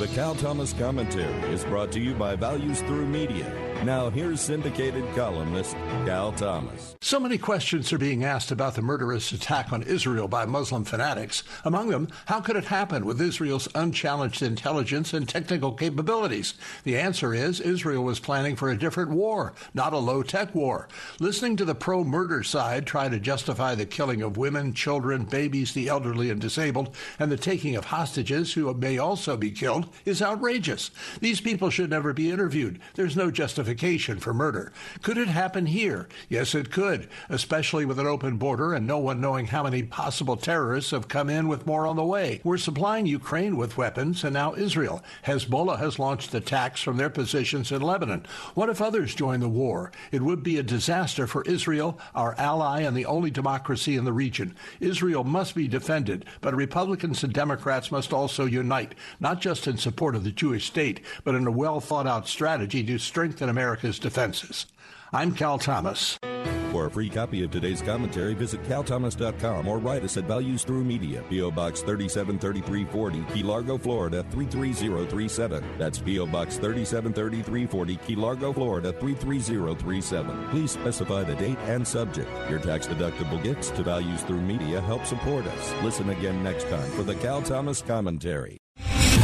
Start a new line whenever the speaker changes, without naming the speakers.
The Cal Thomas Commentary is brought to you by Values Through Media. Now, here's syndicated columnist Cal Thomas.
So many questions are being asked about the murderous attack on Israel by Muslim fanatics. Among them, how could it happen with Israel's unchallenged intelligence and technical capabilities? The answer is Israel was planning for a different war, not a low tech war. Listening to the pro murder side try to justify the killing of women, children, babies, the elderly, and disabled, and the taking of hostages who may also be killed is outrageous. These people should never be interviewed. There's no justification for murder. Could it happen here? Yes, it could, especially with an open border and no one knowing how many possible terrorists have come in with more on the way. We're supplying Ukraine with weapons and now Israel. Hezbollah has launched attacks from their positions in Lebanon. What if others join the war? It would be a disaster for Israel, our ally and the only democracy in the region. Israel must be defended, but Republicans and Democrats must also unite, not just in support of the Jewish state, but in a well thought out strategy to strengthen America's defenses. I'm Cal Thomas.
For a free copy of today's commentary, visit calthomas.com or write us at Values Through Media, P.O. Box 373340, Key Largo, Florida 33037. That's P.O. Box 373340, Key Largo, Florida 33037. Please specify the date and subject. Your tax deductible gifts to Values Through Media help support us. Listen again next time for the Cal Thomas Commentary.